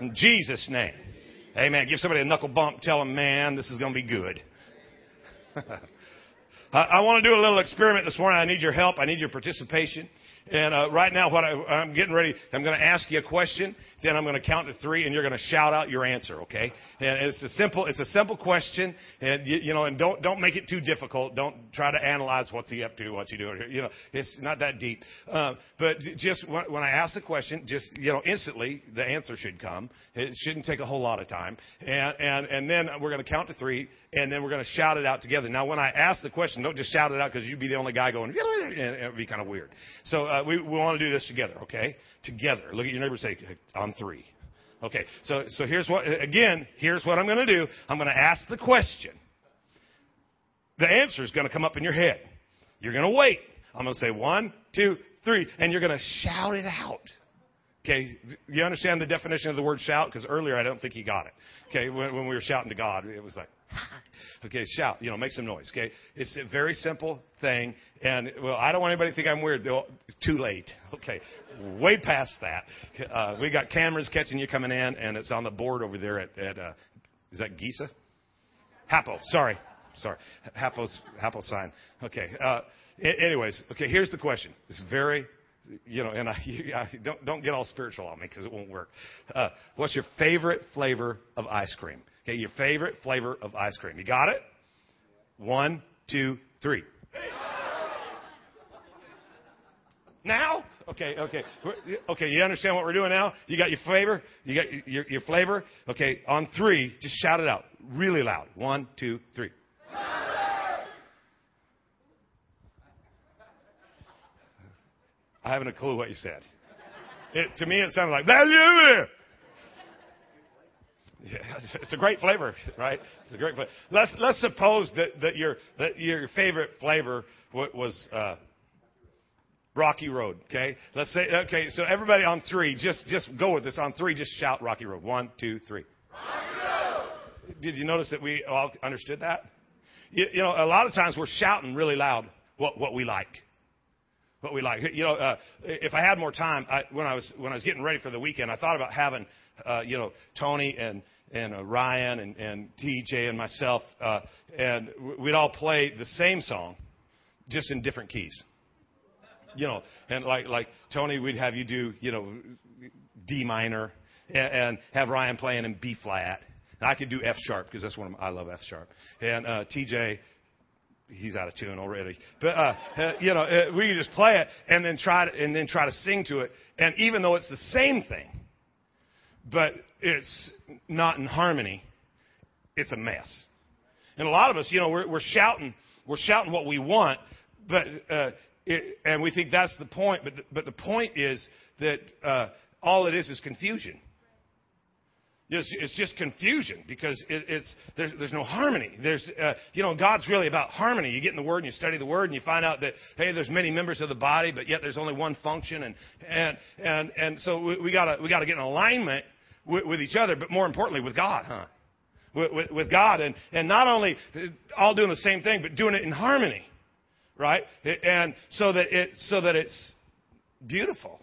In Jesus' name. Amen. Give somebody a knuckle bump. Tell them, man, this is going to be good. I, I want to do a little experiment this morning. I need your help. I need your participation. And uh, right now, what I, I'm getting ready, I'm going to ask you a question. Then I'm going to count to three, and you're going to shout out your answer. Okay? And it's a simple, it's a simple question, and you, you know, and don't don't make it too difficult. Don't try to analyze what's he up to, what's he doing. You know, it's not that deep. Uh, but just when, when I ask the question, just you know, instantly the answer should come. It shouldn't take a whole lot of time. And and and then we're going to count to three, and then we're going to shout it out together. Now, when I ask the question, don't just shout it out because you'd be the only guy going, and it would be kind of weird. So uh, we, we want to do this together, okay? Together. Look at your neighbor say, three. Okay, so, so here's what, again, here's what I'm going to do. I'm going to ask the question. The answer is going to come up in your head. You're going to wait. I'm going to say one, two, three, and you're going to shout it out. Okay, you understand the definition of the word shout? Because earlier I don't think he got it. Okay, when, when we were shouting to God, it was like, okay, shout, you know, make some noise. Okay, it's a very simple thing, and well, I don't want anybody to think I'm weird. It's too late. Okay, way past that. Uh, we got cameras catching you coming in, and it's on the board over there at, at uh, is that Gesa? Hapo, sorry, sorry, Hapo's Hapo sign. Okay. Uh, anyways, okay, here's the question. It's very you know, and I, I, don't don't get all spiritual on me because it won't work. Uh, what's your favorite flavor of ice cream? Okay, your favorite flavor of ice cream. You got it? One, two, three. Now? Okay, okay. Okay, you understand what we're doing now? You got your flavor? You got your, your flavor? Okay, on three, just shout it out really loud. One, two, three. I haven't a clue what you said. It, to me, it sounded like blah, blah, blah. Yeah, it's a great flavor, right? It's a great flavor. Let's let's suppose that, that your that your favorite flavor was uh, Rocky Road. Okay, let's say okay. So everybody on three, just just go with this. On three, just shout Rocky Road. One, two, three. Rocky Road. Did you notice that we all understood that? You, you know, a lot of times we're shouting really loud what what we like what we like. You know, uh, if I had more time, I, when I was when I was getting ready for the weekend, I thought about having, uh, you know, Tony and and uh, Ryan and, and TJ and myself, uh, and we'd all play the same song, just in different keys. You know, and like like Tony, we'd have you do, you know, D minor, and, and have Ryan playing in B flat. And I could do F sharp because that's one of my, I love F sharp. And uh, TJ, he's out of tune already. But uh, uh, you know, uh, we could just play it and then try to and then try to sing to it. And even though it's the same thing, but it's not in harmony, it's a mess. And a lot of us, you know, we're, we're shouting, we're shouting what we want, but uh, it, and we think that's the point. But the, but the point is that uh, all it is is confusion. It's, it's just confusion because it, it's there's, there's no harmony. There's uh, you know God's really about harmony. You get in the Word and you study the Word and you find out that hey, there's many members of the body, but yet there's only one function, and and and and so we, we gotta we gotta get in alignment with, with each other, but more importantly with God, huh? With, with, with God, and and not only all doing the same thing, but doing it in harmony, right? And so that it so that it's beautiful.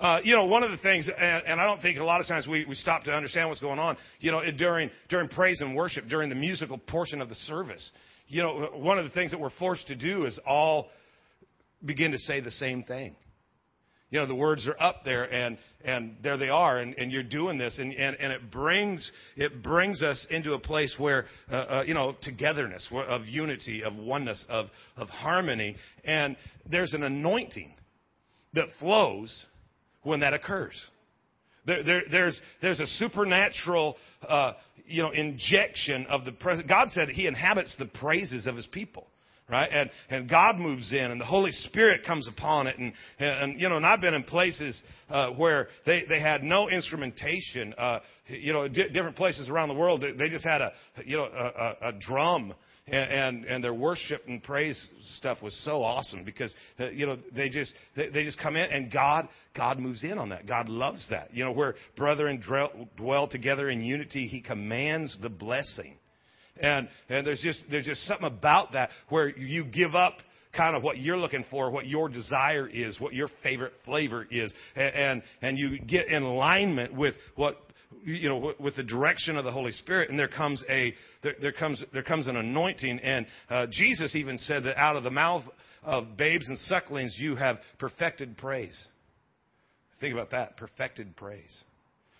Uh, you know, one of the things, and, and, I don't think a lot of times we, we stop to understand what's going on, you know, during, during praise and worship, during the musical portion of the service. You know, one of the things that we're forced to do is all begin to say the same thing. You know, the words are up there and, and there they are and, and you're doing this and, and, and it brings, it brings us into a place where, uh, uh, you know, togetherness, of unity, of oneness, of, of harmony. And there's an anointing that flows when that occurs. There, there, there's, there's a supernatural, uh, you know, injection of the. God said He inhabits the praises of His people, right? And and God moves in, and the Holy Spirit comes upon it, and and you know, and I've been in places uh, where they they had no instrumentation, uh, you know, di- different places around the world. They, they just had a you know a, a, a drum and, and, and their worship and praise stuff was so awesome because uh, you know they just they, they just come in and God God moves in on that. God loves that. You know where brethren dwell, dwell together in unity, He commands the blessing, and and there's just there's just something about that where you give up kind of what you're looking for, what your desire is, what your favorite flavor is, and and, and you get in alignment with what you know, with the direction of the Holy Spirit, and there comes a there, there comes there comes an anointing. And uh, Jesus even said that out of the mouth of babes and sucklings you have perfected praise. Think about that, perfected praise.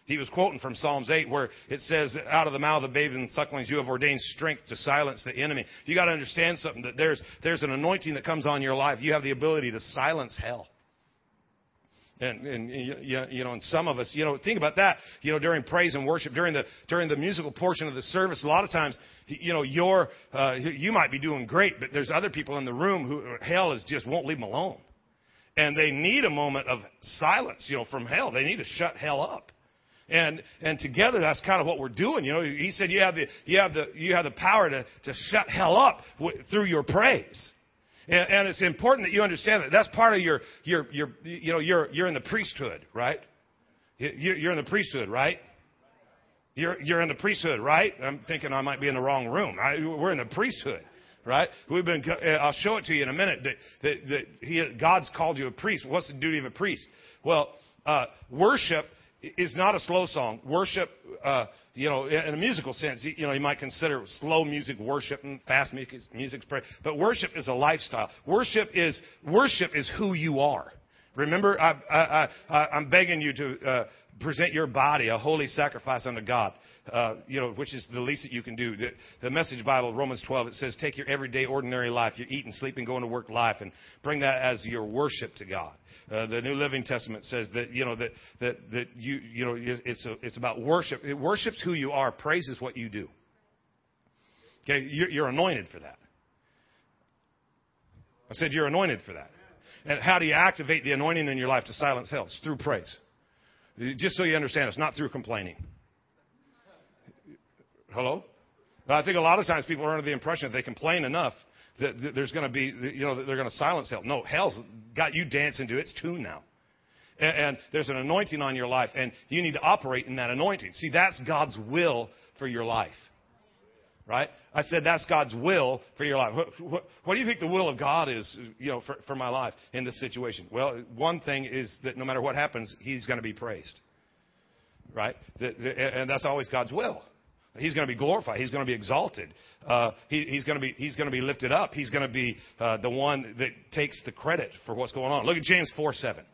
He was quoting from Psalms 8 where it says, out of the mouth of babes and sucklings you have ordained strength to silence the enemy. You got to understand something that there's, there's an anointing that comes on your life. You have the ability to silence hell. And, and you, know, and some of us, you know, think about that. You know, during praise and worship, during the during the musical portion of the service, a lot of times, you know, you're uh, you might be doing great, but there's other people in the room who hell is just won't leave them alone, and they need a moment of silence, you know, from hell. They need to shut hell up. And and together that's kind of what we're doing. You know, he said you have the you have the you have the power to to shut hell up w- through your praise. And, and it's important that you understand that that's part of your your your you know you're you're in the priesthood, right? You're in the priesthood, right? You're you're in the priesthood, right? I'm thinking I might be in the wrong room. I, we're in the priesthood right? We've been. I'll show it to you in a minute. That that, that he, God's called you a priest. What's the duty of a priest? Well, uh, worship is not a slow song. Worship, uh, you know, in a musical sense, you know, you might consider slow music worship and fast music music's prayer. But worship is a lifestyle. Worship is worship is who you are. Remember, I, I, I, I'm begging you to uh, present your body a holy sacrifice unto God. Uh, you know, which is the least that you can do. The, the Message Bible, Romans 12, it says, take your everyday, ordinary life, your eating, sleeping, going to work life, and bring that as your worship to God. Uh, the New Living Testament says that you know that that that you you know it's a, it's about worship. It worships who you are. Praise is what you do. Okay, you're, you're anointed for that. I said you're anointed for that. And how do you activate the anointing in your life to silence hell? It's through praise. Just so you understand, it's not through complaining. Hello? I think a lot of times people are under the impression if they complain enough that there's going to be, you know, they're going to silence hell. No, hell's got you dancing to its tune now. And, and there's an anointing on your life, and you need to operate in that anointing. See, that's God's will for your life. Right? I said that's God's will for your life. What, what, what do you think the will of God is, you know, for, for my life in this situation? Well, one thing is that no matter what happens, He's going to be praised. Right? And that's always God's will. He's going to be glorified. He's going to be exalted. Uh, he, he's going to be he's going to be lifted up. He's going to be uh, the one that takes the credit for what's going on. Look at James four seven.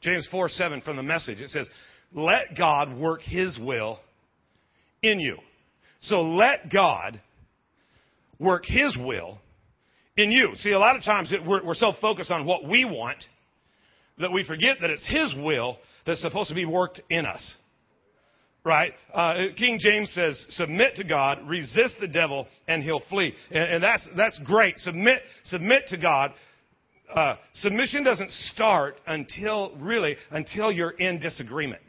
James four seven from the message. It says, "Let God work His will in you." So let God work His will in you. See, a lot of times it, we're, we're so focused on what we want that we forget that it's His will that's supposed to be worked in us right? Uh, King James says, submit to God, resist the devil, and he'll flee. And, and that's, that's great. Submit, submit to God. Uh, submission doesn't start until, really, until you're in disagreement.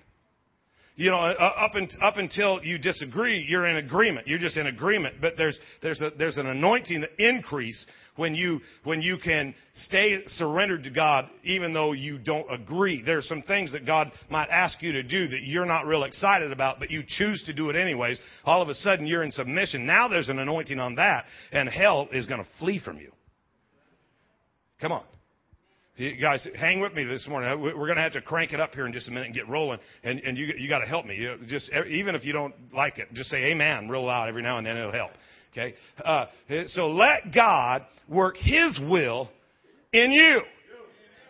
You know, uh, up, in, up until you disagree, you're in agreement. You're just in agreement. But there's, there's, a, there's an anointing increase when you, when you can stay surrendered to God even though you don't agree. There's some things that God might ask you to do that you're not real excited about, but you choose to do it anyways. All of a sudden you're in submission. Now there's an anointing on that and hell is going to flee from you. Come on. Guys, hang with me this morning. We're going to have to crank it up here in just a minute and get rolling. And, and you, you got to help me. You just even if you don't like it, just say Amen real loud every now and then. It'll help. Okay? Uh, so let God work His will in you.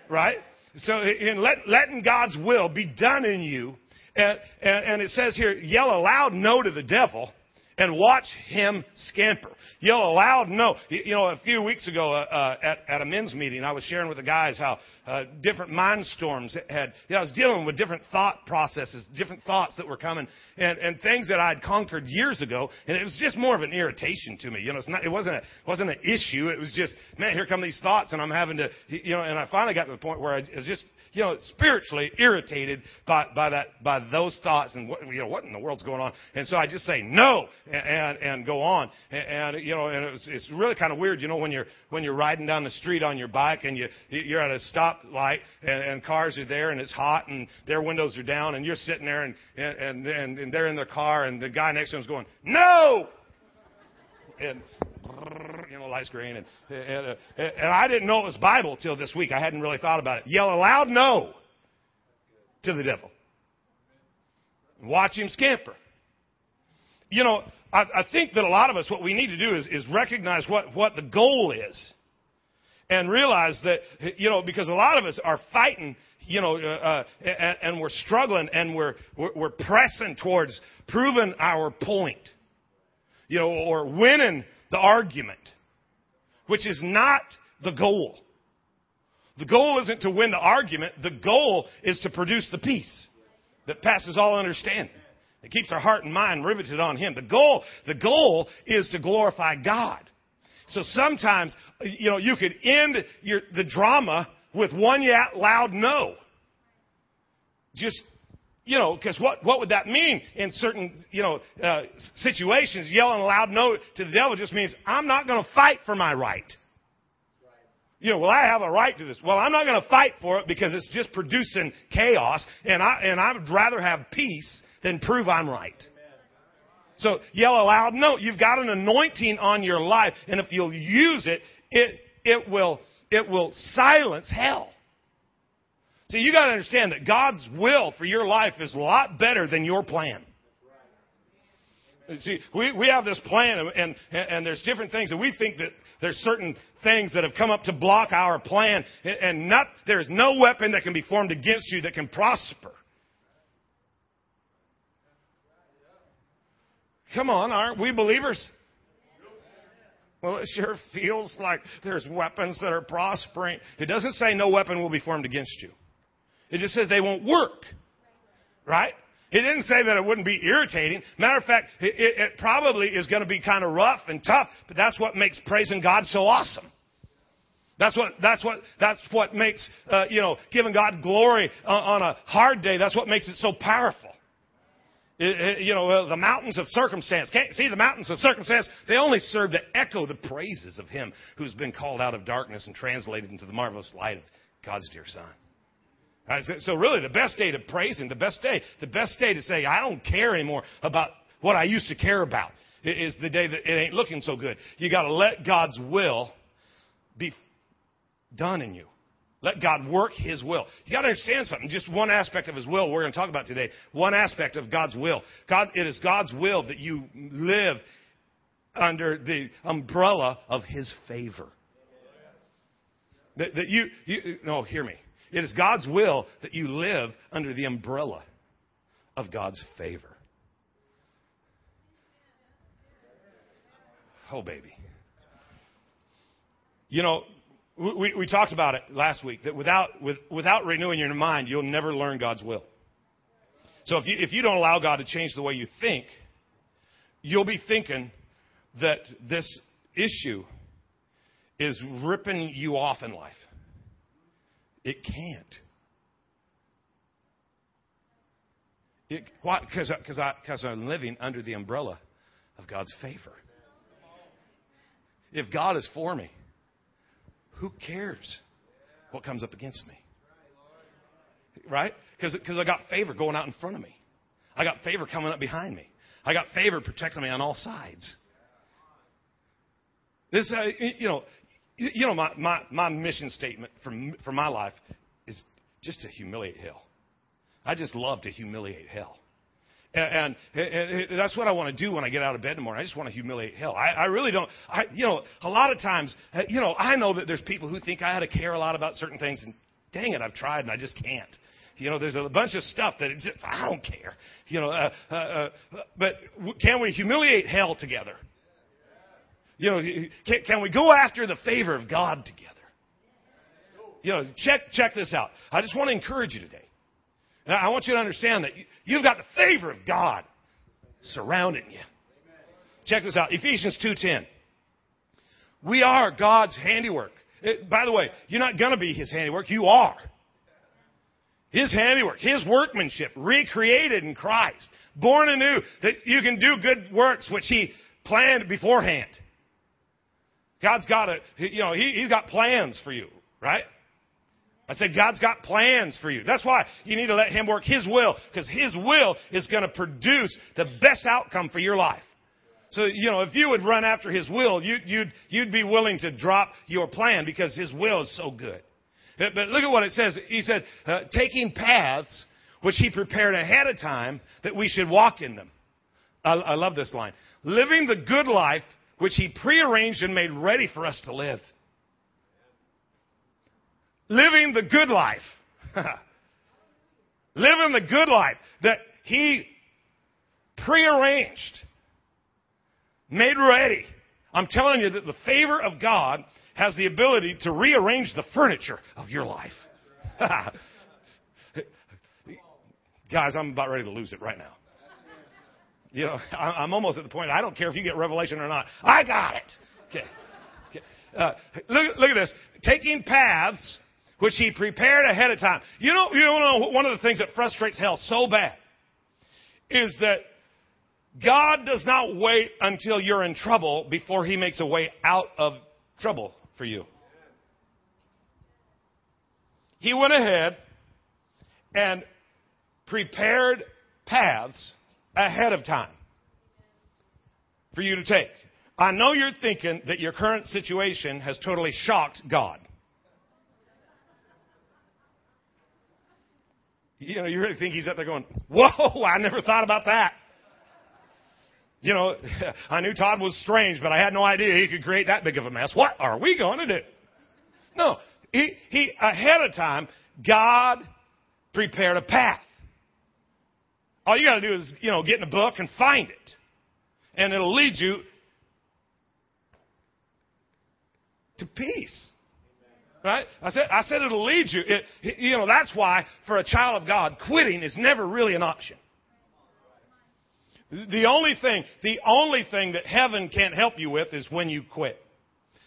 Right? So in let, letting God's will be done in you. And, and, and it says here, yell a loud no to the devil and watch him scamper. Yell a loud no. You know, a few weeks ago uh, uh, at, at a men's meeting, I was sharing with the guys how uh, different mind storms had. You know, I was dealing with different thought processes, different thoughts that were coming, and, and things that I'd conquered years ago, and it was just more of an irritation to me. You know, it's not, it wasn't a, wasn't an issue. It was just, man, here come these thoughts, and I'm having to, you know, and I finally got to the point where I was just you know, spiritually irritated by, by that, by those thoughts and what, you know, what in the world's going on? And so I just say no and, and, go on. And, and, you know, and it's, it's really kind of weird, you know, when you're, when you're riding down the street on your bike and you, you're at a stoplight and, and cars are there and it's hot and their windows are down and you're sitting there and, and, and, and they're in their car and the guy next to them's going, no! And, you know, light screen. And, and, and I didn't know it was Bible till this week. I hadn't really thought about it. Yell a loud no to the devil. Watch him scamper. You know, I, I think that a lot of us, what we need to do is, is recognize what, what the goal is. And realize that, you know, because a lot of us are fighting you know, uh, uh, and, and, we're struggling and we're, we're, we're pressing towards proving our point, you know, or winning the argument, which is not the goal. The goal isn't to win the argument. The goal is to produce the peace that passes all understanding. That keeps our heart and mind riveted on Him. The goal, the goal is to glorify God. So sometimes, you know, you could end your, the drama with one loud no. Just, you know, because what, what would that mean in certain, you know, uh, situations? Yelling a loud no to the devil just means, I'm not going to fight for my right. You know, well, I have a right to this. Well, I'm not going to fight for it because it's just producing chaos, and I and I would rather have peace than prove I'm right. So yell aloud. No, you've got an anointing on your life, and if you'll use it, it it will it will silence hell. So you got to understand that God's will for your life is a lot better than your plan. See, we, we have this plan, and, and, and there's different things, and we think that there's certain things that have come up to block our plan, and not, there's no weapon that can be formed against you that can prosper. Come on, aren't we believers? Well, it sure feels like there's weapons that are prospering. It doesn't say no weapon will be formed against you. It just says they won't work. Right? It didn't say that it wouldn't be irritating. Matter of fact, it, it probably is going to be kind of rough and tough, but that's what makes praising God so awesome. That's what, that's what, that's what makes, uh, you know, giving God glory on, on a hard day, that's what makes it so powerful. It, it, you know, the mountains of circumstance. Can't see the mountains of circumstance. They only serve to echo the praises of Him who's been called out of darkness and translated into the marvelous light of God's dear Son. So really, the best day to praise Him, the best day, the best day to say, I don't care anymore about what I used to care about, is the day that it ain't looking so good. You got to let God's will be done in you. Let God work His will. You got to understand something. Just one aspect of His will we're going to talk about today. One aspect of God's will. God, it is God's will that you live under the umbrella of His favor. That, that you, you, no, hear me. It is God's will that you live under the umbrella of God's favor. Oh, baby. You know, we, we talked about it last week that without, with, without renewing your mind, you'll never learn God's will. So if you, if you don't allow God to change the way you think, you'll be thinking that this issue is ripping you off in life. It can't. It, why? Because I because I'm living under the umbrella of God's favor. If God is for me, who cares what comes up against me? Right? Because I got favor going out in front of me. I got favor coming up behind me. I got favor protecting me on all sides. This, uh, you know, you know, my, my, my mission statement for, for my life is just to humiliate hell. I just love to humiliate hell. And, and, and, that's what I want to do when I get out of bed in the morning. I just want to humiliate hell. I, I really don't. I, you know, a lot of times, uh, you know, I know that there's people who think I ought to care a lot about certain things, and dang it, I've tried and I just can't. You know, there's a bunch of stuff that just, I don't care. You know, uh, uh, uh, but can we humiliate hell together? You know, can, can we go after the favor of God together? You know, check, check this out. I just want to encourage you today. I want you to understand that you've got the favor of God surrounding you. Check this out. Ephesians 2.10. We are God's handiwork. It, by the way, you're not going to be His handiwork. You are. His handiwork, His workmanship, recreated in Christ, born anew, that you can do good works which He planned beforehand. God's got a, you know, he, He's got plans for you, right? I said, God's got plans for you. That's why you need to let Him work His will, because His will is going to produce the best outcome for your life. So, you know, if you would run after His will, you, you'd, you'd be willing to drop your plan because His will is so good. But look at what it says. He said, uh, taking paths which he prepared ahead of time that we should walk in them. I, I love this line. Living the good life which he prearranged and made ready for us to live. Living the good life. Living the good life that he prearranged, made ready. I'm telling you that the favor of God has the ability to rearrange the furniture of your life. Guys, I'm about ready to lose it right now. You know, I'm almost at the point, I don't care if you get revelation or not. I got it. Okay. okay. Uh, look, look at this. Taking paths which he prepared ahead of time. You know, you know, one of the things that frustrates hell so bad is that God does not wait until you're in trouble before he makes a way out of trouble for you. He went ahead and prepared paths ahead of time for you to take. I know you're thinking that your current situation has totally shocked God. You know, you really think he's up there going, whoa, I never thought about that. You know, I knew Todd was strange, but I had no idea he could create that big of a mess. What are we going to do? No, he, he, ahead of time, God prepared a path. All you gotta do is, you know, get in a book and find it. And it'll lead you to peace. Right? I said, I said it'll lead you. It, you know, that's why for a child of God, quitting is never really an option. The only thing, the only thing that heaven can't help you with is when you quit.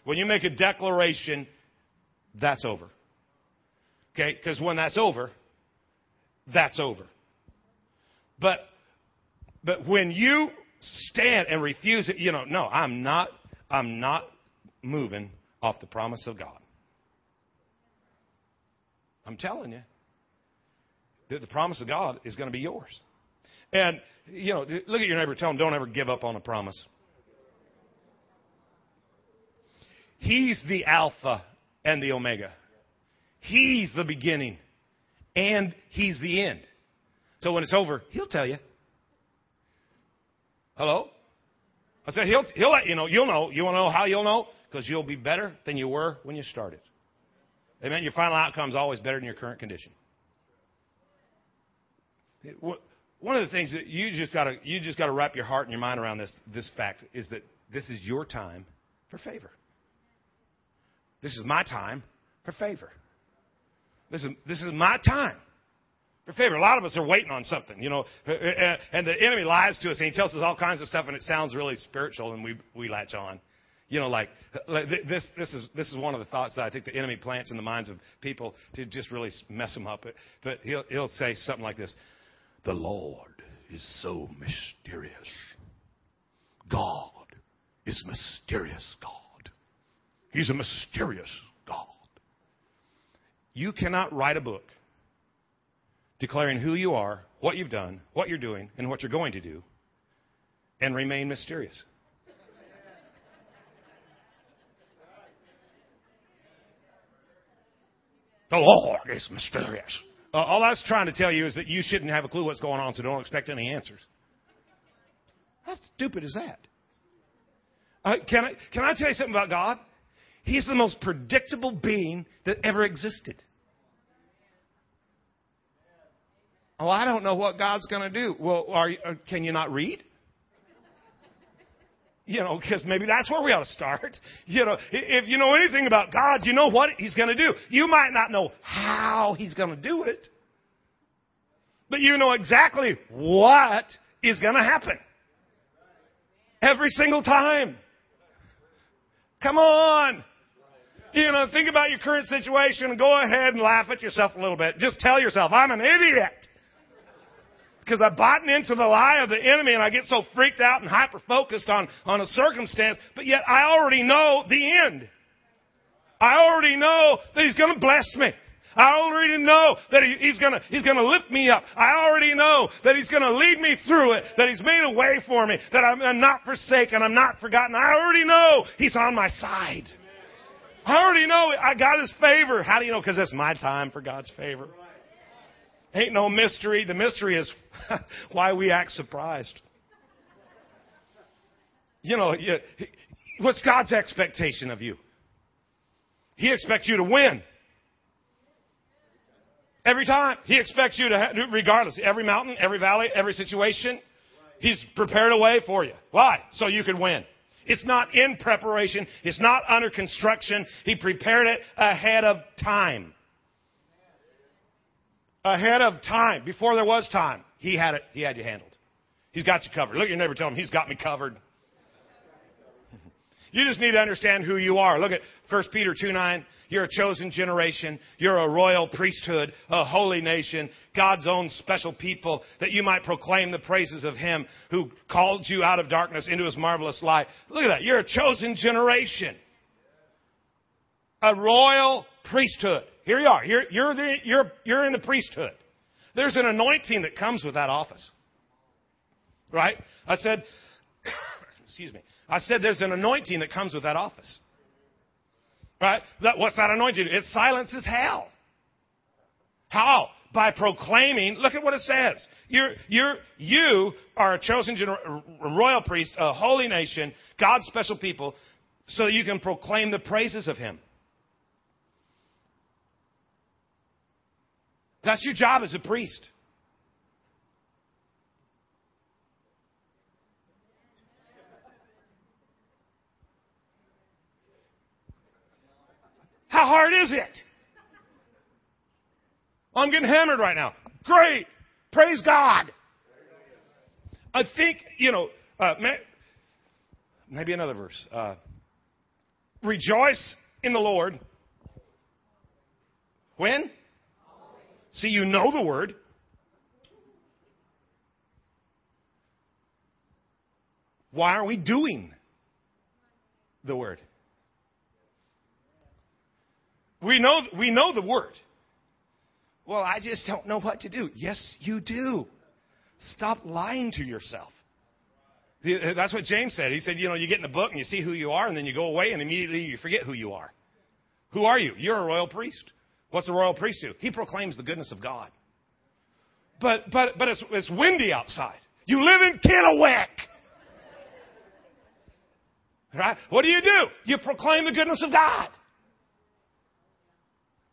When you make a declaration, that's over. Okay? Because when that's over, that's over. But, but when you stand and refuse it, you know, no, I'm not, I'm not moving off the promise of God. I'm telling you that the promise of God is going to be yours. And, you know, look at your neighbor, tell him, don't ever give up on a promise. He's the Alpha and the Omega. He's the beginning and He's the end. So when it's over, He'll tell you. Hello? I said, He'll, he'll let you know. You'll know. You want to know how you'll know? Because you'll be better than you were when you started. Amen. Your final outcome is always better than your current condition. One of the things that you just got to you just got to wrap your heart and your mind around this this fact is that this is your time for favor. This is my time for favor. This is this is my time for favor. A lot of us are waiting on something, you know, uh, uh, and the enemy lies to us and he tells us all kinds of stuff and it sounds really spiritual and we we latch on. You know, like, this, this is, this is one of the thoughts that I think the enemy plants in the minds of people to just really mess them up. But he'll, he'll say something like this. The Lord is so mysterious. God is mysterious God. He's a mysterious God. You cannot write a book declaring who you are, what you've done, what you're doing, and what you're going to do, and remain mysterious. The Lord is mysterious. Uh, all was trying to tell you is that you shouldn't have a clue what's going on, so don't expect any answers. How stupid is that? Uh, can, I, can I tell you something about God? He's the most predictable being that ever existed. Oh, I don't know what God's going to do. Well, are uh, can you not read? You know, because maybe that's where we ought to start. You know, if you know anything about God, you know what He's going to do. You might not know how He's going to do it, but you know exactly what is going to happen. Every single time. Come on. You know, think about your current situation and go ahead and laugh at yourself a little bit. Just tell yourself, I'm an idiot because I've bought into the lie of the enemy and I get so freaked out and hyper focused on, on a circumstance, but yet I already know the end. I already know that He's going to bless me. I already know that he, He's to He's to lift me up. I already know that He's to lead me through it. That He's made a way for me. That I'm, I'm not forsaken. I'm not forgotten. I already know He's on my side. I already know I got His favor. How do you know? Because it's my time for God's favor. Ain't no mystery. The mystery is why we act surprised. You know, what's God's expectation of you? He expects you to win. Every time. He expects you to, have, regardless, every mountain, every valley, every situation, He's prepared a way for you. Why? So you can win. It's not in preparation. It's not under construction. He prepared it ahead of time. Ahead of time. Before there was time. He had it, he had you handled. He's got you covered. Look at your neighbor, tell him, he's got me covered. You just need to understand who you are. Look at 1 Peter 2 9. You're a chosen generation. You're a royal priesthood, a holy nation, God's own special people, that you might proclaim the praises of Him who called you out of darkness into His marvelous light. Look at that. You're a chosen generation. A royal priesthood. Here you are. You're, you're, the, you're, you're in the priesthood. There's an anointing that comes with that office. Right? I said, excuse me. I said there's an anointing that comes with that office. Right? That, what's that anointing? It silences hell. How? By proclaiming, look at what it says. You're, you're, you are a chosen royal priest, a holy nation, God's special people, so that you can proclaim the praises of Him. That's your job as a priest. How hard is it? I'm getting hammered right now. Great. Praise God. I think, you know, uh, maybe another verse. Uh, Rejoice in the Lord. When? See, you know the word. Why are we doing the word? We know, we know the word. Well, I just don't know what to do. Yes, you do. Stop lying to yourself. Uh, that's what James said. He said, you know, you get in the book and you see who you are, and then you go away and immediately you forget who you are. Who are you? You're a royal priest. What's the royal priest do? He proclaims the goodness of God. But but but it's it's windy outside. You live in Kennewick. Right? What do you do? You proclaim the goodness of God.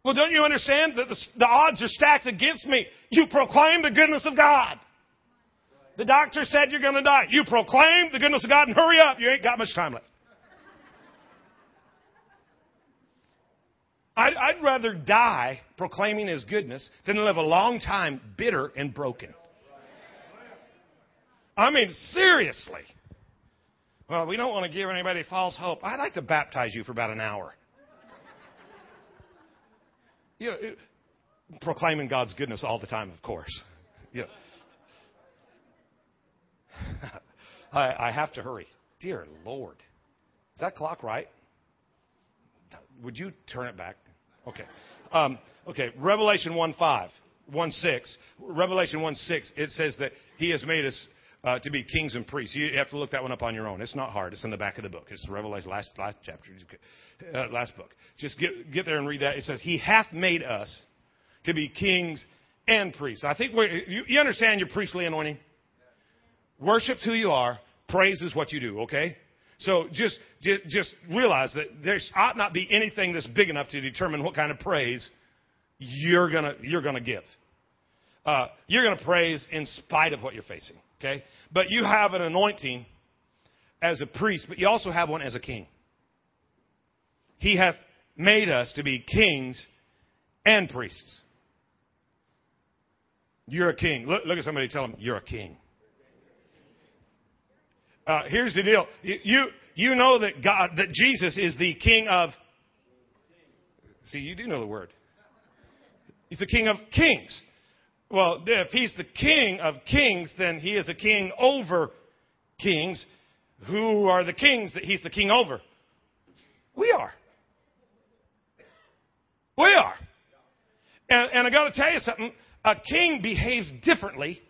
Well, don't you understand that the, the odds are stacked against me? You proclaim the goodness of God. The doctor said you're going to die. You proclaim the goodness of God and hurry up. You ain't got much time left. I'd, I'd, rather die proclaiming His goodness than live a long time bitter and broken. I mean, seriously. Well, we don't want to give anybody false hope. I'd like to baptize you for about an hour. You know, proclaiming God's goodness all the time, of course. You know. I, I have to hurry. Dear Lord. Is that clock right? Would you turn it back? Okay. Um, okay. Revelation 1 5, 1 6. Revelation 1 6, it says that He has made us uh, to be kings and priests. You have to look that one up on your own. It's not hard. It's in the back of the book. It's Revelation, last, last chapter, uh, last book. Just get, get there and read that. It says, He hath made us to be kings and priests. I think you, you understand your priestly anointing? Worship's who you are. Praise is what you do, okay? So just, just realize that there ought not be anything that's big enough to determine what kind of praise you're gonna, you're gonna give. Uh, you're gonna praise in spite of what you're facing. Okay? But you have an anointing as a priest, but you also have one as a king. He hath made us to be kings and priests. You're a king. Look, look at somebody tell them, you're a king. Uh, here's the deal. You, you know that God, that Jesus is the king of, see, you do know the word. He's the king of kings. Well, if he's the king of kings, then he is a king over kings. Who are the kings that he's the king over? We are. We are. And, and I got to tell you something. A king behaves differently.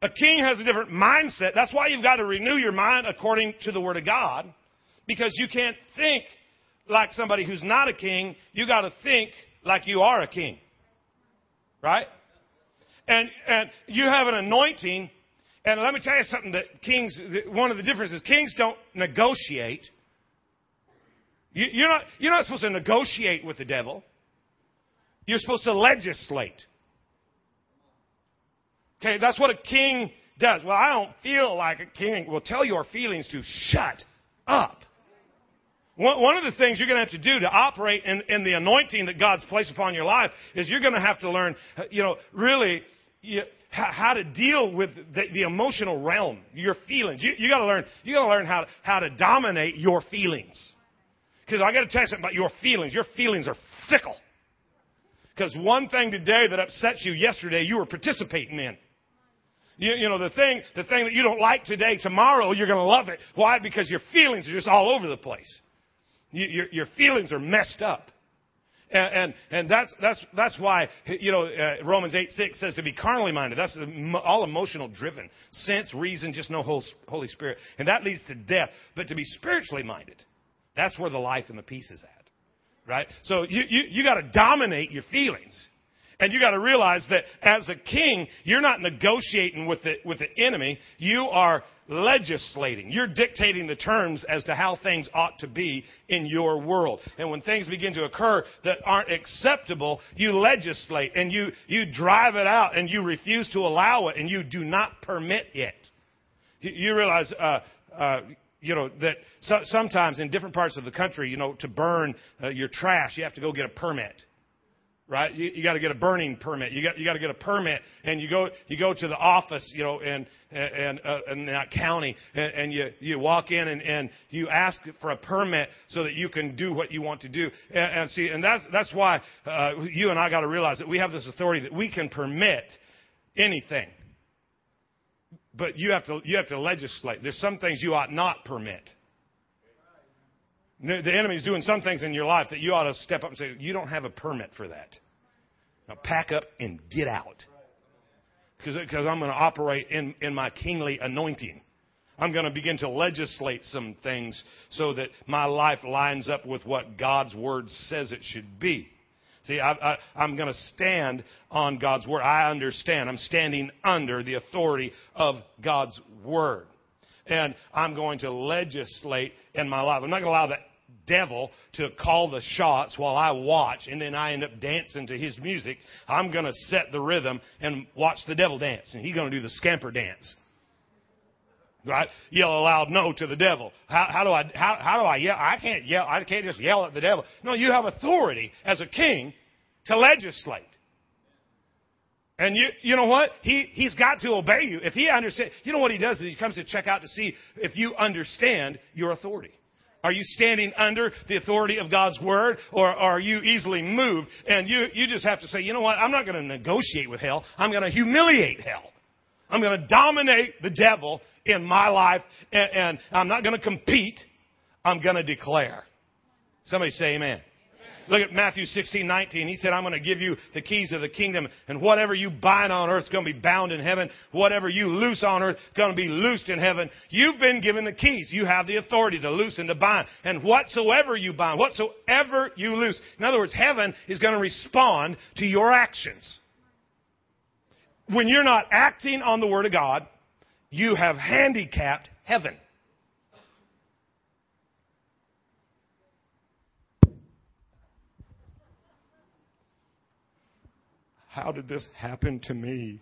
A king has a different mindset. That's why you've got to renew your mind according to the Word of God. Because you can't think like somebody who's not a king. You got to think like you are a king. Right? And, and you have an anointing, and let me tell you something that kings, one of the differences, kings don't negotiate. You, you're, not, you're not supposed to negotiate with the devil. You're supposed to legislate. Okay, that's what a king does. Well, I don't feel like a king. Well, tell your feelings to shut up. One of the things you're going to have to do to operate in, in the anointing that God's placed upon your life is you're going to have to learn, you know, really you, how to deal with the, the emotional realm, your feelings. You, you got to learn. You got to learn how to, how to dominate your feelings. Because I got to tell you something about your feelings. Your feelings are fickle. Because one thing today that upsets you yesterday, you were participating in. You, you, know, the thing, the thing that you don't like today, tomorrow you're going to love it. Why? Because your feelings are just all over the place. You, your, your feelings are messed up. And, and, and that's, that's, that's why, you know, uh, Romans 8, 6 says to be carnally minded. That's all emotional driven. Sense, reason, just no Holy Spirit. And that leads to death. But to be spiritually minded, that's where the life and the peace is at. Right? So you, you, you gotta dominate your feelings. And you got to realize that as a king, you're not negotiating with the, with the enemy. You are legislating. You're dictating the terms as to how things ought to be in your world. And when things begin to occur that aren't acceptable, you legislate and you, you drive it out and you refuse to allow it and you do not permit it. You realize, uh, uh, you know, that so, sometimes in different parts of the country, you know, to burn uh, your trash, you have to go get a permit right? You, you got to get a burning permit. You got you got to get a permit, and you go you go to the office, you know, in and uh, in that county, and, and you you walk in and and you ask for a permit so that you can do what you want to do. And, and see, and that's that's why uh, you and I got to realize that we have this authority that we can permit anything. But you have to you have to legislate. There's some things you ought not permit. The enemy's doing some things in your life that you ought to step up and say, You don't have a permit for that. Now pack up and get out. Because I'm going to operate in, in my kingly anointing. I'm going to begin to legislate some things so that my life lines up with what God's Word says it should be. See, I, am going to stand on God's Word. I understand. I'm standing under the authority of God's Word. And I'm going to legislate in my life. I'm not going to allow that devil to call the shots while I watch and then I end up dancing to his music. I'm going to set the rhythm and watch the devil dance and he's going to do the scamper dance. Right? Yell a loud no to the devil. How, how do I, how, how do I yell? I can't yell. I can't just yell at the devil. No, you have authority as a king to legislate. And you, you know what? He, he's got to obey you. If he understands, you know what he does is he comes to check out to see if you understand your authority. Are you standing under the authority of God's word or are you easily moved? And you, you just have to say, you know what? I'm not going to negotiate with hell. I'm going to humiliate hell. I'm going to dominate the devil in my life and, and I'm not going to compete. I'm going to declare. Somebody say amen. Look at Matthew 16, 19. He said, I'm going to give you the keys of the kingdom, and whatever you bind on earth is going to be bound in heaven. Whatever you loose on earth is going to be loosed in heaven. You've been given the keys. You have the authority to loose and to bind. And whatsoever you bind, whatsoever you loose. In other words, heaven is going to respond to your actions. When you're not acting on the Word of God, you have handicapped heaven. How did this happen to me?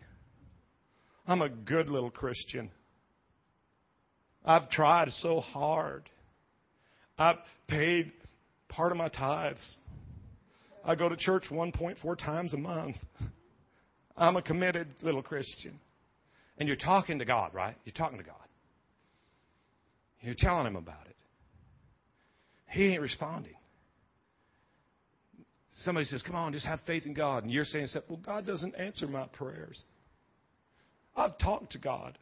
I'm a good little Christian. I've tried so hard. I've paid part of my tithes. I go to church 1.4 times a month. I'm a committed little Christian. And you're talking to God, right? You're talking to God. You're telling him about it. He ain't responding. Somebody says, Come on, just have faith in God. And you're saying, Well, God doesn't answer my prayers. I've talked to God.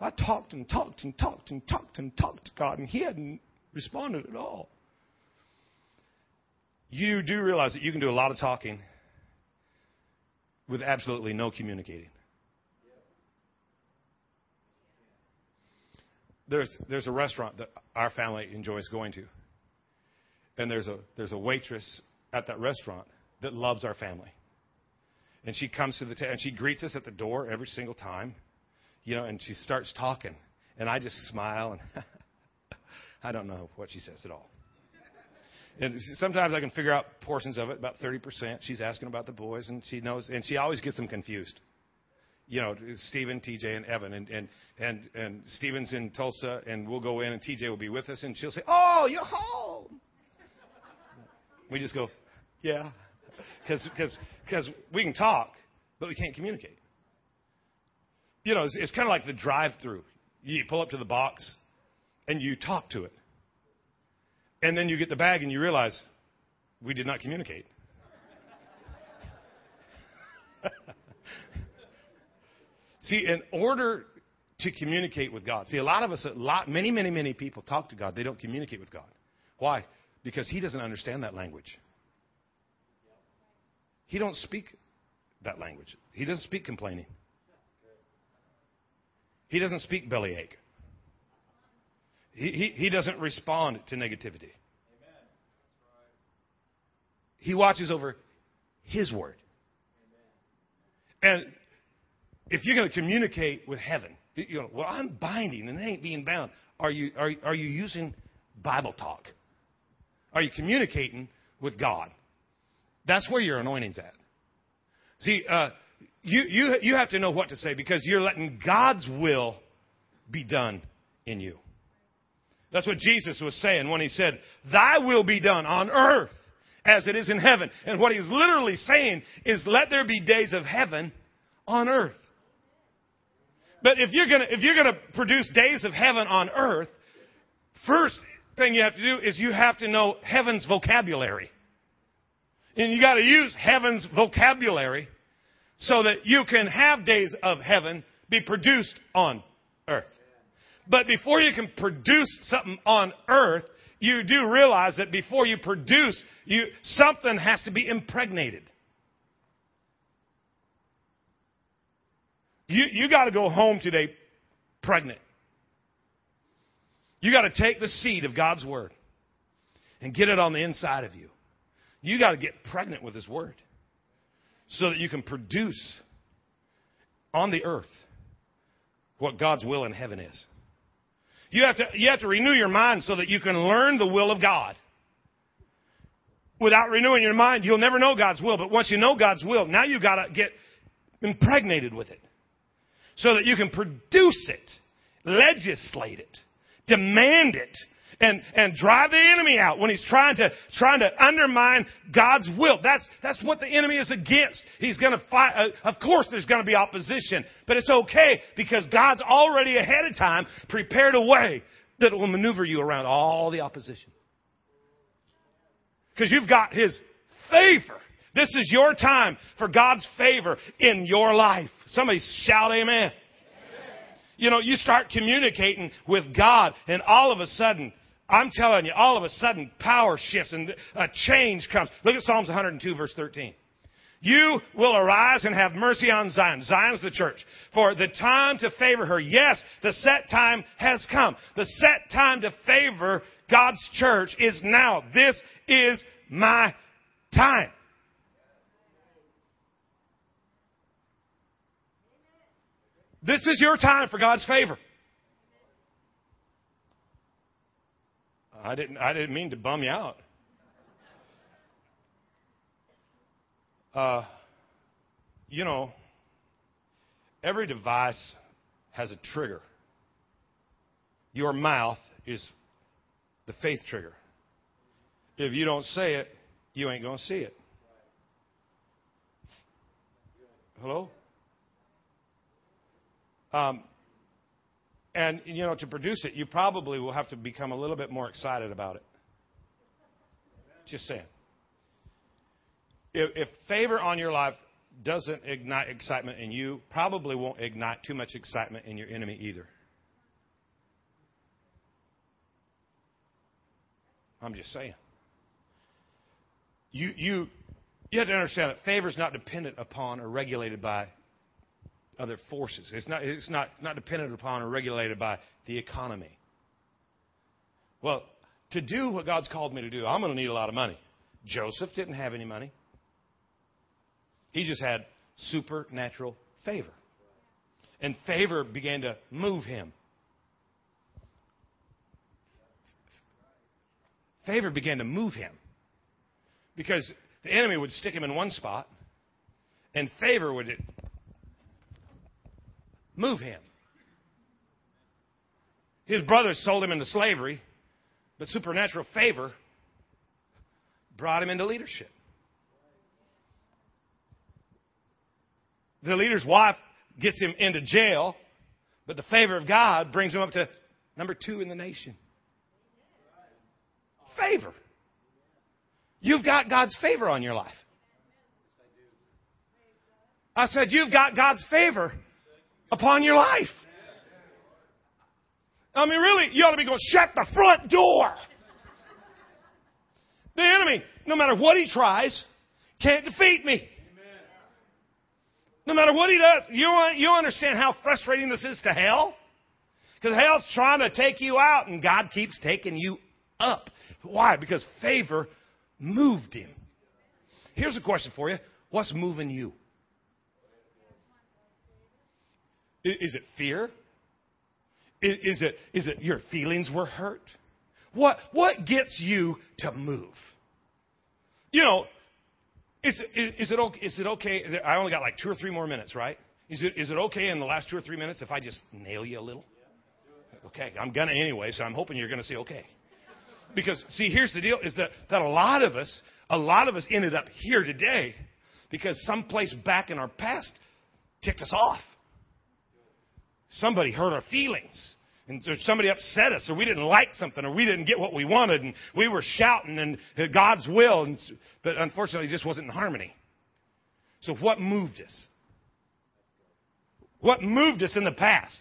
I talked and talked and talked and talked and talked to God, and He hadn't responded at all. You do realize that you can do a lot of talking with absolutely no communicating. There's, there's a restaurant that our family enjoys going to. And there's a, there's a waitress at that restaurant that loves our family. And she comes to the table and she greets us at the door every single time, you know, and she starts talking. And I just smile and I don't know what she says at all. And sometimes I can figure out portions of it, about 30%. She's asking about the boys, and she knows, and she always gets them confused. You know, Stephen, TJ, and Evan, and and and and Stephen's in Tulsa, and we'll go in, and TJ will be with us, and she'll say, "Oh, you're home." We just go, "Yeah," because we can talk, but we can't communicate. You know, it's, it's kind of like the drive-through. You pull up to the box, and you talk to it. And then you get the bag and you realize we did not communicate. see, in order to communicate with God, see, a lot of us, a lot, many, many, many people talk to God. They don't communicate with God. Why? Because He doesn't understand that language. He don't speak that language. He doesn't speak complaining. He doesn't speak bellyache. He, he, he doesn't respond to negativity. He watches over His Word. And if you're going to communicate with heaven, you know, well, I'm binding and it ain't being bound. Are you, are, are you using Bible talk? Are you communicating with God? That's where your anointing's at. See, uh, you, you, you have to know what to say because you're letting God's will be done in you. That's what Jesus was saying when he said, Thy will be done on earth as it is in heaven. And what he's literally saying is, Let there be days of heaven on earth. But if you're gonna, if you're gonna produce days of heaven on earth, first thing you have to do is you have to know heaven's vocabulary. And you gotta use heaven's vocabulary so that you can have days of heaven be produced on earth. But before you can produce something on earth, you do realize that before you produce, you, something has to be impregnated. You, you got to go home today pregnant. You got to take the seed of God's Word and get it on the inside of you. You got to get pregnant with His Word so that you can produce on the earth what God's will in heaven is. You have to, you have to renew your mind so that you can learn the will of God. Without renewing your mind, you'll never know God's will. But once you know God's will, now you gotta get impregnated with it. So that you can produce it, legislate it, demand it, and, and drive the enemy out when he's trying to, trying to undermine God's will. That's, that's what the enemy is against. He's gonna fight. Uh, of course there's gonna be opposition, but it's okay because God's already ahead of time prepared a way that will maneuver you around all the opposition. Because you've got His favor. This is your time for God's favor in your life. Somebody shout amen. You know, you start communicating with God, and all of a sudden, I'm telling you, all of a sudden, power shifts and a change comes. Look at Psalms 102, verse 13. You will arise and have mercy on Zion. Zion's the church. For the time to favor her. Yes, the set time has come. The set time to favor God's church is now. This is my time. This is your time for God's favor. I didn't, I didn't mean to bum you out. Uh, you know, every device has a trigger. Your mouth is the faith trigger. If you don't say it, you ain't going to see it. Hello? Um, and, you know, to produce it, you probably will have to become a little bit more excited about it. Just saying. If, if favor on your life doesn't ignite excitement in you, probably won't ignite too much excitement in your enemy either. I'm just saying. You, you, you have to understand that favor is not dependent upon or regulated by other forces. It's not, it's not, not dependent upon or regulated by the economy. Well, to do what God's called me to do, I'm going to need a lot of money. Joseph didn't have any money. He just had supernatural favor. And favor began to move him. Favor began to move him. Because the enemy would stick him in one spot, and favor would move him. His brothers sold him into slavery, but supernatural favor brought him into leadership. The leader's wife gets him into jail, but the favor of God brings him up to number two in the nation. Favor. You've got God's favor on your life. I said, You've got God's favor upon your life. I mean, really, you ought to be going, shut the front door. The enemy, no matter what he tries, can't defeat me. No matter what he does, you, you understand how frustrating this is to hell? Because hell's trying to take you out and God keeps taking you up. Why? Because favor moved him. Here's a question for you What's moving you? Is it fear? Is it, is it your feelings were hurt? What, what gets you to move? You know, is, is, it okay, it okay? I only got like two or three more minutes, right? Is it, is it okay in the last two or three minutes if I just nail you a little? Okay, I'm gonna anyway, so I'm hoping you're gonna say okay. Because see, here's the deal: is that that a lot of us, a lot of us ended up here today because someplace back in our past ticked us off. Somebody hurt our feelings and somebody upset us or we didn't like something or we didn't get what we wanted and we were shouting and uh, God's will, and, but unfortunately it just wasn't in harmony. So what moved us? What moved us in the past?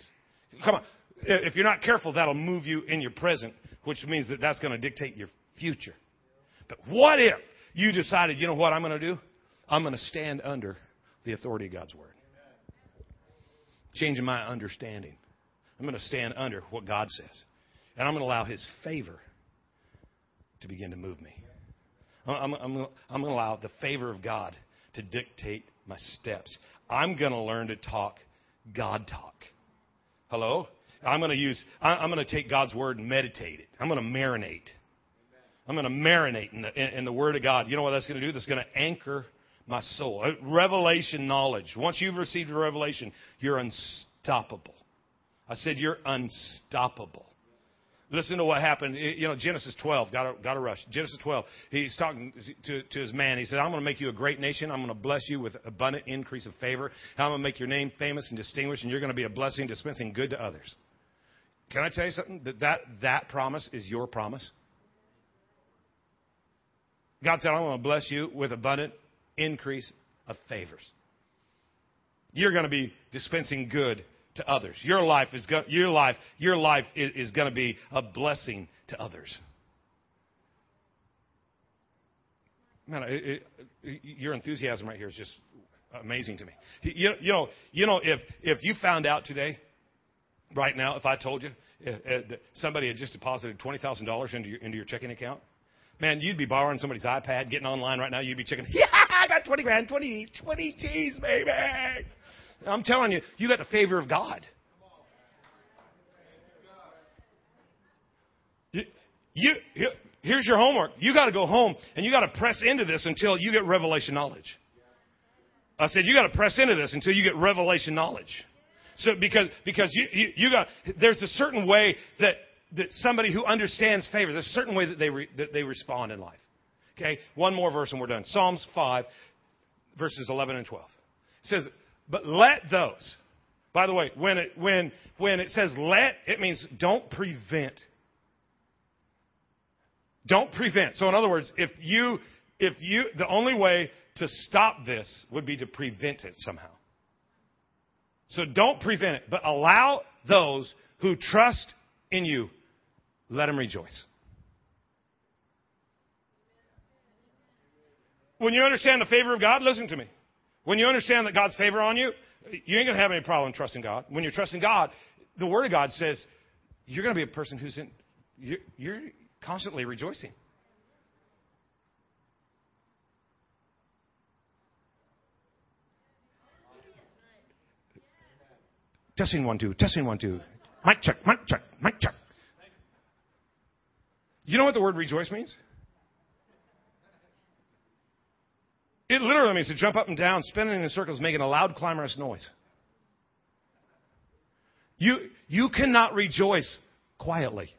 Come on. If you're not careful, that'll move you in your present, which means that that's going to dictate your future. But what if you decided, you know what I'm going to do? I'm going to stand under the authority of God's Word. Changing my understanding. I'm going to stand under what God says. And I'm going to allow His favor to begin to move me. I'm, I'm, I'm going to allow the favor of God to dictate my steps. I'm going to learn to talk God talk. Hello? I'm going to use, I'm going to take God's word and meditate it. I'm going to marinate. I'm going to marinate in the, in, in the word of God. You know what that's going to do? That's going to anchor my soul. Uh, revelation knowledge. Once you've received a revelation, you're unstoppable. I said, You're unstoppable. Listen to what happened. You know, Genesis 12. Got to, got to rush. Genesis 12. He's talking to, to his man. He said, I'm going to make you a great nation. I'm going to bless you with abundant increase of favor. I'm going to make your name famous and distinguished, and you're going to be a blessing, dispensing good to others. Can I tell you something? That that, that promise is your promise. God said, I'm going to bless you with abundant increase of favors. You're going to be dispensing good to others. Your life is go- your life your life is, is going to be a blessing to others. Man, it, it, your enthusiasm right here is just amazing to me. You, you know, you know, if if you found out today, right now, if I told you uh, if uh, somebody had just deposited twenty thousand dollars into your into your checking account, man, you'd be borrowing somebody's iPad, getting online right now. You'd be checking, yeah, I got twenty grand, 20, 20 G's, baby. I'm telling you, you got the favor of God. You, you, here's your homework. You got to go home and you got to press into this until you get revelation knowledge. I said you got to press into this until you get revelation knowledge. So because because you, you, you got there's a certain way that that somebody who understands favor there's a certain way that they re, that they respond in life. Okay, one more verse and we're done. Psalms five, verses eleven and twelve. It says but let those. By the way, when it, when, when it says let, it means don't prevent. Don't prevent. So in other words, if you, if you, the only way to stop this would be to prevent it somehow. So don't prevent it, but allow those who trust in you, let them rejoice. When you understand the favor of God, listen to me. When you understand that God's favor on you, you ain't going to have any problem trusting God. When you're trusting God, the Word of God says you're going to be a person who's in, you're, constantly rejoicing. Testing one, two. Testing one, two. Mic check, mic check, mic check. You know what the word rejoice means? It literally means to jump up and down, spinning in circles, making a loud, clamorous noise. You, you cannot rejoice quietly.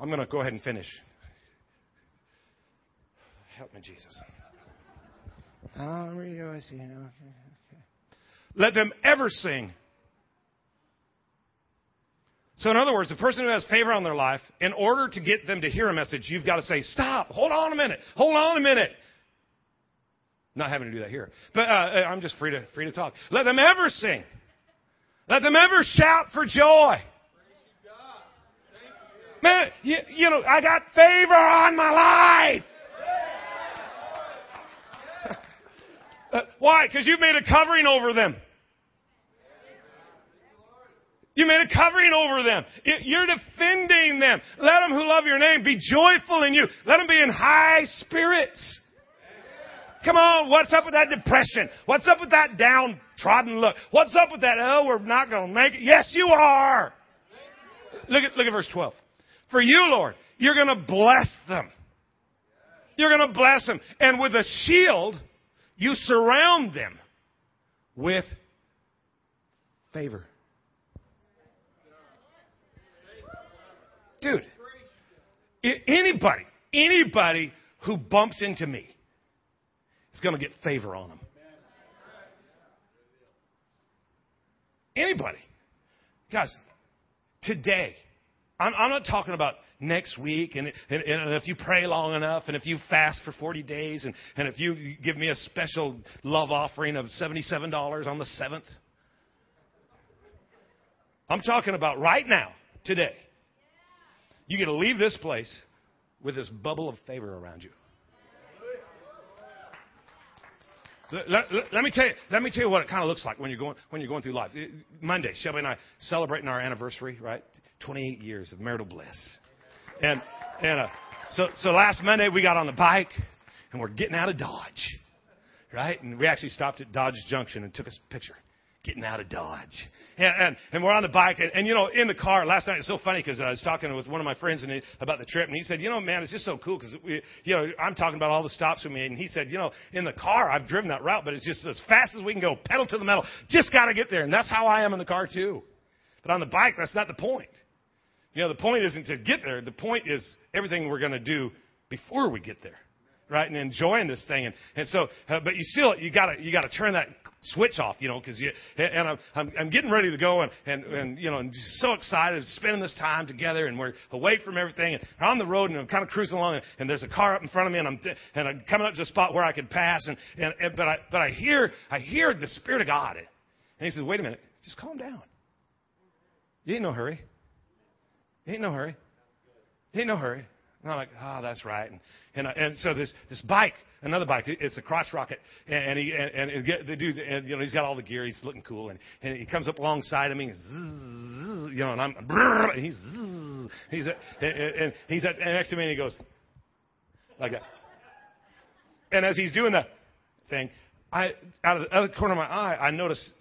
I'm going to go ahead and finish. Help me, Jesus. I'll rejoice, you know. Let them ever sing. So, in other words, the person who has favor on their life, in order to get them to hear a message, you've got to say, Stop, hold on a minute, hold on a minute. Not having to do that here. But uh, I'm just free to, free to talk. Let them ever sing. Let them ever shout for joy. Man, you, you know, I got favor on my life. Uh, why? Because you've made a covering over them. You made a covering over them. You're defending them. Let them who love your name be joyful in you. Let them be in high spirits. Come on, what's up with that depression? What's up with that downtrodden look? What's up with that, oh, we're not going to make it? Yes, you are. Look at, look at verse 12. For you, Lord, you're going to bless them. You're going to bless them. And with a shield, you surround them with favor. Dude, anybody, anybody who bumps into me is going to get favor on them. Anybody. Guys, today, I'm, I'm not talking about next week, and, and, and, if you pray long enough, and if you fast for 40 days, and, and if you give me a special love offering of $77 on the 7th. I'm talking about right now, today. You get to leave this place with this bubble of favor around you. Let, let, let, me tell you. Let me tell you what it kind of looks like when you're going when you're going through life. Monday, Shelby and I celebrating our anniversary, right? 28 years of marital bliss, and and uh, so so last Monday we got on the bike and we're getting out of Dodge, right? And we actually stopped at Dodge Junction and took a picture getting out of Dodge. And, and, and we're on the bike, and, and, you know, in the car last night, it's so funny because uh, I was talking with one of my friends he, about the trip, and he said, you know, man, it's just so cool because, you know, I'm talking about all the stops we made, and he said, you know, in the car, I've driven that route, but it's just as fast as we can go, pedal to the metal, just got to get there, and that's how I am in the car too. But on the bike, that's not the point. You know, the point isn't to get there. The point is everything we're going to do before we get there right? And enjoying this thing. And, and so, uh, but you still, you gotta, you gotta turn that switch off, you know, because you, and I'm, I'm, I'm getting ready to go and, and, and, you know, and just so excited, spending this time together and we're away from everything and on the road and I'm kind of cruising along and, and there's a car up in front of me and I'm, and I'm coming up to a spot where I could pass and, and, and but I, but I hear, I hear the Spirit of God. And he says, wait a minute, just calm down. You ain't no hurry. You ain't no hurry. You ain't no hurry. And I'm like, oh, that's right. And and, and so this this bike, another bike, it's a crotch rocket, and, and he and, and the dude, and, you know, he's got all the gear, he's looking cool, and, and he comes up alongside of me, and you know, and I'm, and he's he's and, and he's at, next to me, and he goes like that. And as he's doing the thing, I out of the other corner of my eye, I notice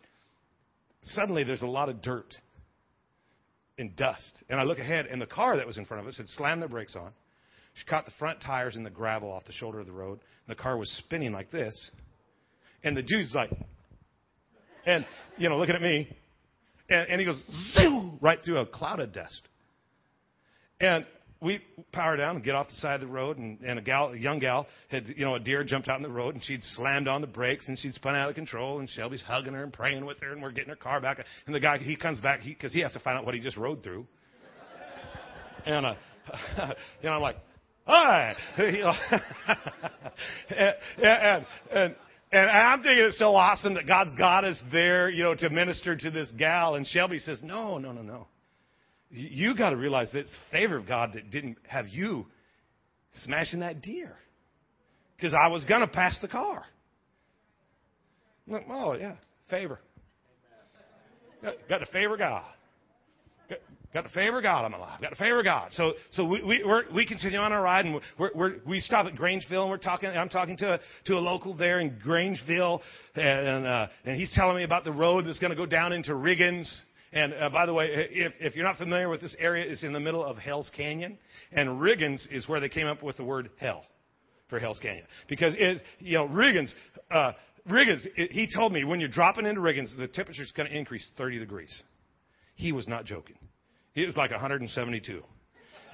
suddenly there's a lot of dirt and dust, and I look ahead, and the car that was in front of us had slammed their brakes on she caught the front tires in the gravel off the shoulder of the road. And the car was spinning like this. And the dude's like, and, you know, looking at me. And, and he goes, zoom, right through a cloud of dust. And we power down and get off the side of the road, and, and a gal, a young gal, had you know a deer jumped out in the road, and she'd slammed on the brakes, and she'd spun out of control, and Shelby's hugging her and praying with her, and we're getting her car back, and the guy he comes back because he, he has to find out what he just rode through, and uh, you know I'm like, Hi. and, and, and, and I'm thinking it's so awesome that God's got us there, you know, to minister to this gal. And Shelby says, no, no, no, no. You got to realize that it's favor of God that didn't have you smashing that deer. Because I was going to pass the car. Like, oh, yeah, favor. Got, got to favor God. Got the favor of God on my life. Got the favor of God. So, so we, we, we continue on our ride and we're, we're, we stop at Grangeville and we're talking, I'm talking to, a, to a local there in Grangeville and, uh, and he's telling me about the road that's going to go down into Riggins. And uh, by the way, if, if you're not familiar with this area, it's in the middle of Hell's Canyon. And Riggins is where they came up with the word hell for Hell's Canyon. Because, it, you know, Riggins, uh, Riggins, he told me when you're dropping into Riggins, the temperature's going to increase 30 degrees. He was not joking. It was like 172.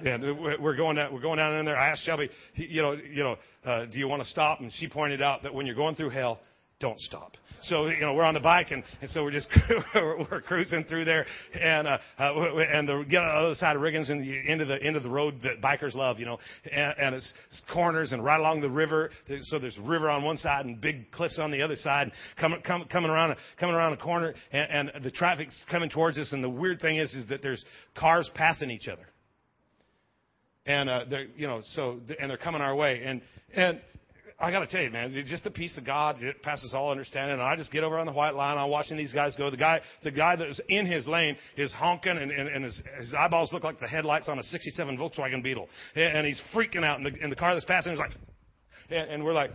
And we're going down, we're going down in there. I asked Shelby, you know, you know, uh, do you want to stop? And she pointed out that when you're going through hell, don't stop. So you know we're on the bike and, and so we're just we're cruising through there and uh, uh and the get on the other side of Riggins and the end of the end of the road that bikers love, you know, and, and it's, it's corners and right along the river. So there's river on one side and big cliffs on the other side. Coming coming coming around coming around a corner and, and the traffic's coming towards us. And the weird thing is is that there's cars passing each other. And uh, they're you know so and they're coming our way and and I got to tell you, man, it's just the peace of God it passes all understanding. And I just get over on the white line. I'm watching these guys go. The guy, the guy that's in his lane is honking, and, and, and his, his eyeballs look like the headlights on a '67 Volkswagen Beetle, and, he's freaking out. And the, and the car that's passing is like, and, and we're like,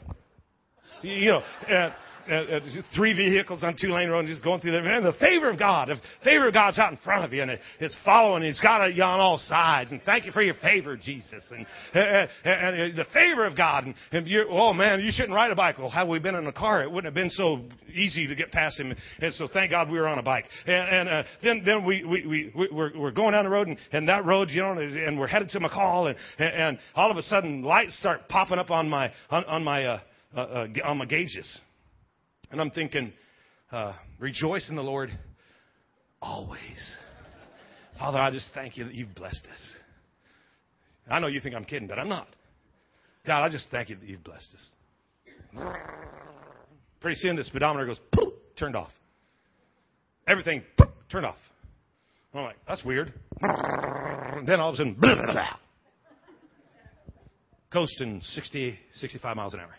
you know, and, uh, three vehicles on two lane road and just going through there. And the favor of God, the favor of God's out in front of you and it, it's following. He's got you on all sides. And thank you for your favor, Jesus. And, and, and the favor of God. And, and you oh man, you shouldn't ride a bike. Well, had we been in a car, it wouldn't have been so easy to get past him. And so thank God we were on a bike. And, and uh, then then we we we we're, we're going down the road and, and that road, you know, and we're headed to McCall and and all of a sudden lights start popping up on my on, on my uh, uh, uh, on my gauges. And I'm thinking, uh, rejoice in the Lord always. Father, I just thank you that you've blessed us. I know you think I'm kidding, but I'm not. God, I just thank you that you've blessed us. Pretty soon the speedometer goes, poof, turned off. Everything poof, turned off. I'm like, that's weird. Then all of a sudden, blah, blah, blah. coasting 60, 65 miles an hour.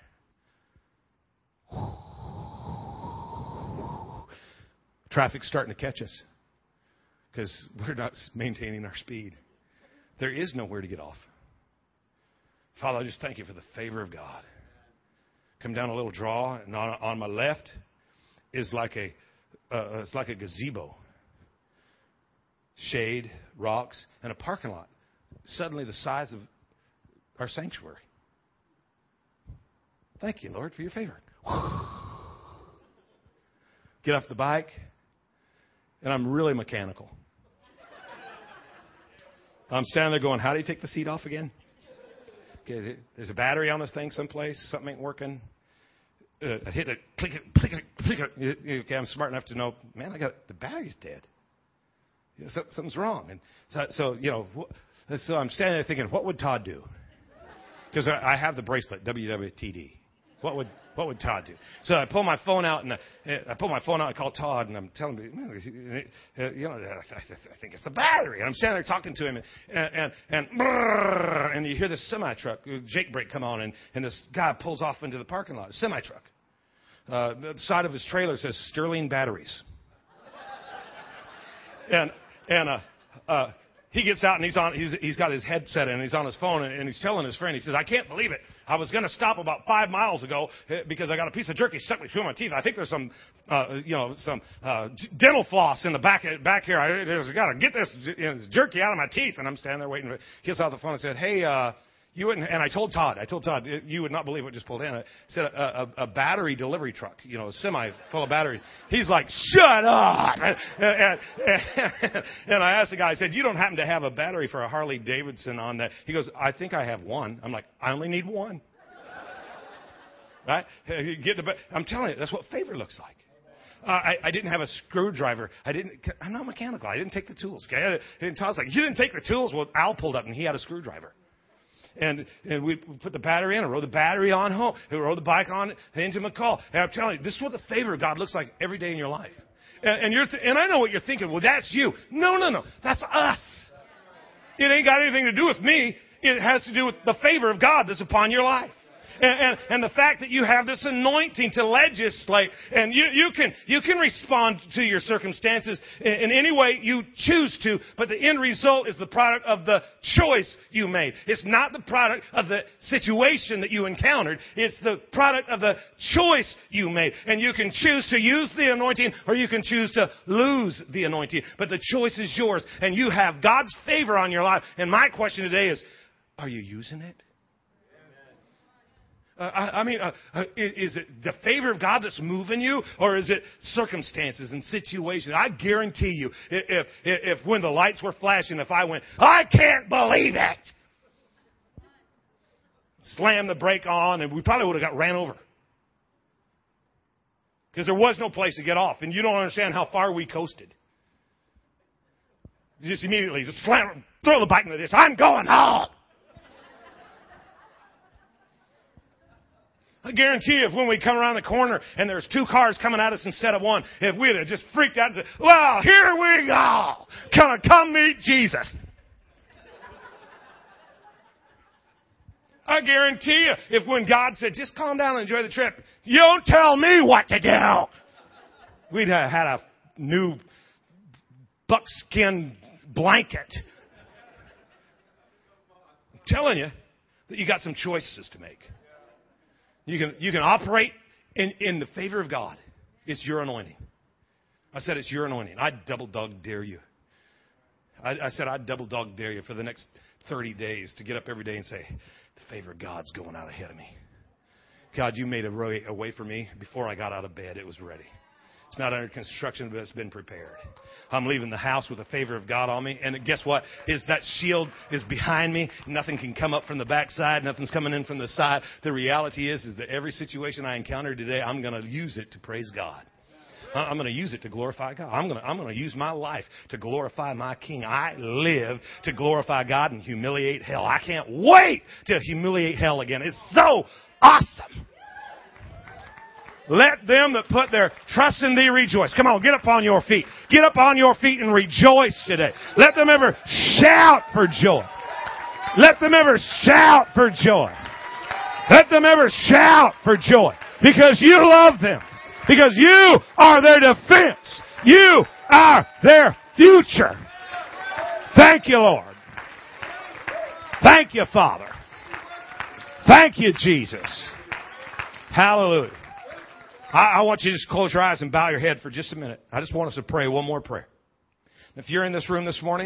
Traffic's starting to catch us because we're not maintaining our speed. There is nowhere to get off. Father, I just thank you for the favor of God. Come down a little draw, and on, on my left is like a uh, it's like a gazebo, shade, rocks, and a parking lot. Suddenly, the size of our sanctuary. Thank you, Lord, for your favor. Get off the bike, and I'm really mechanical. I'm standing there going, How do you take the seat off again? Okay, there's a battery on this thing someplace. Something ain't working. Uh, I hit it, click it, click it, click it. Okay, I'm smart enough to know, man, I got the battery's dead. You know, so, something's wrong. And so, so, you know, so I'm standing there thinking, what would Todd do? Because I, I have the bracelet, WWTD. What would what would Todd do? So I pull my phone out and I, I pull my phone out. I call Todd and I'm telling him, you know, I think it's the battery. And I'm standing there talking to him and and and, and you hear this semi truck, Jake brake come on and and this guy pulls off into the parking lot, semi truck. Uh, the side of his trailer says Sterling Batteries. and and uh, uh, he gets out and he's on he's, he's got his headset and he's on his phone and, and he's telling his friend he says i can't believe it. I was going to stop about five miles ago eh, because i got a piece of jerky stuck between my teeth. I think there's some uh, you know some uh, dental floss in the back back here. I just got to get this jerky out of my teeth. And i'm standing there waiting he gets out the phone and said hey uh you wouldn't, and I told Todd, I told Todd, you would not believe what just pulled in. I said a, a, a battery delivery truck, you know, a semi full of batteries. He's like, shut up! And, and, and, and I asked the guy, I said, you don't happen to have a battery for a Harley Davidson on that? He goes, I think I have one. I'm like, I only need one. right? Get the, I'm telling you, that's what favor looks like. Uh, I, I didn't have a screwdriver. I didn't. I'm not mechanical. I didn't take the tools. Okay? And Todd's like, you didn't take the tools. Well, Al pulled up and he had a screwdriver and, and we put the battery in. I rode the battery on home. I rode the bike on into McCall. And I'm telling you, this is what the favor of God looks like every day in your life. And, and you're, th- and I know what you're thinking. Well, that's you. No, no, no. That's us. It ain't got anything to do with me. It has to do with the favor of God that's upon your life. And, and, and the fact that you have this anointing to legislate and you, you can, you can respond to your circumstances in, in any way you choose to, but the end result is the product of the choice you made. It's not the product of the situation that you encountered. It's the product of the choice you made. And you can choose to use the anointing or you can choose to lose the anointing. But the choice is yours and you have God's favor on your life. And my question today is, are you using it? Uh, I, I, mean, uh, uh, is, is it the favor of God that's moving you, or is it circumstances and situations? I guarantee you, if, if, if when the lights were flashing, if I went, I can't believe it, slam the brake on, and we probably would have got ran over. Because there was no place to get off, and you don't understand how far we coasted. Just immediately, just slam, throw the bike in the ditch. I'm going home. I guarantee you, if when we come around the corner and there's two cars coming at us instead of one, if we'd have just freaked out and said, well, here we go. Gonna come meet Jesus. I guarantee you, if when God said, just calm down and enjoy the trip, you don't tell me what to do, we'd have had a new buckskin blanket. I'm telling you that you got some choices to make. You can, you can operate in, in the favor of God. It's your anointing. I said it's your anointing. I double dog dare you. I, I said I'd double dog dare you for the next 30 days to get up every day and say, the favor of God's going out ahead of me. God, you made a way, a way for me before I got out of bed. It was ready. It's not under construction, but it's been prepared. I'm leaving the house with the favor of God on me. And guess what? Is that shield is behind me. Nothing can come up from the backside. Nothing's coming in from the side. The reality is, is that every situation I encounter today, I'm going to use it to praise God. I'm going to use it to glorify God. I'm going to, I'm going to use my life to glorify my King. I live to glorify God and humiliate hell. I can't wait to humiliate hell again. It's so awesome. Let them that put their trust in thee rejoice. Come on, get up on your feet. Get up on your feet and rejoice today. Let them ever shout for joy. Let them ever shout for joy. Let them ever shout for joy. Because you love them. Because you are their defense. You are their future. Thank you, Lord. Thank you, Father. Thank you, Jesus. Hallelujah. I, I want you to just close your eyes and bow your head for just a minute. I just want us to pray one more prayer. If you're in this room this morning,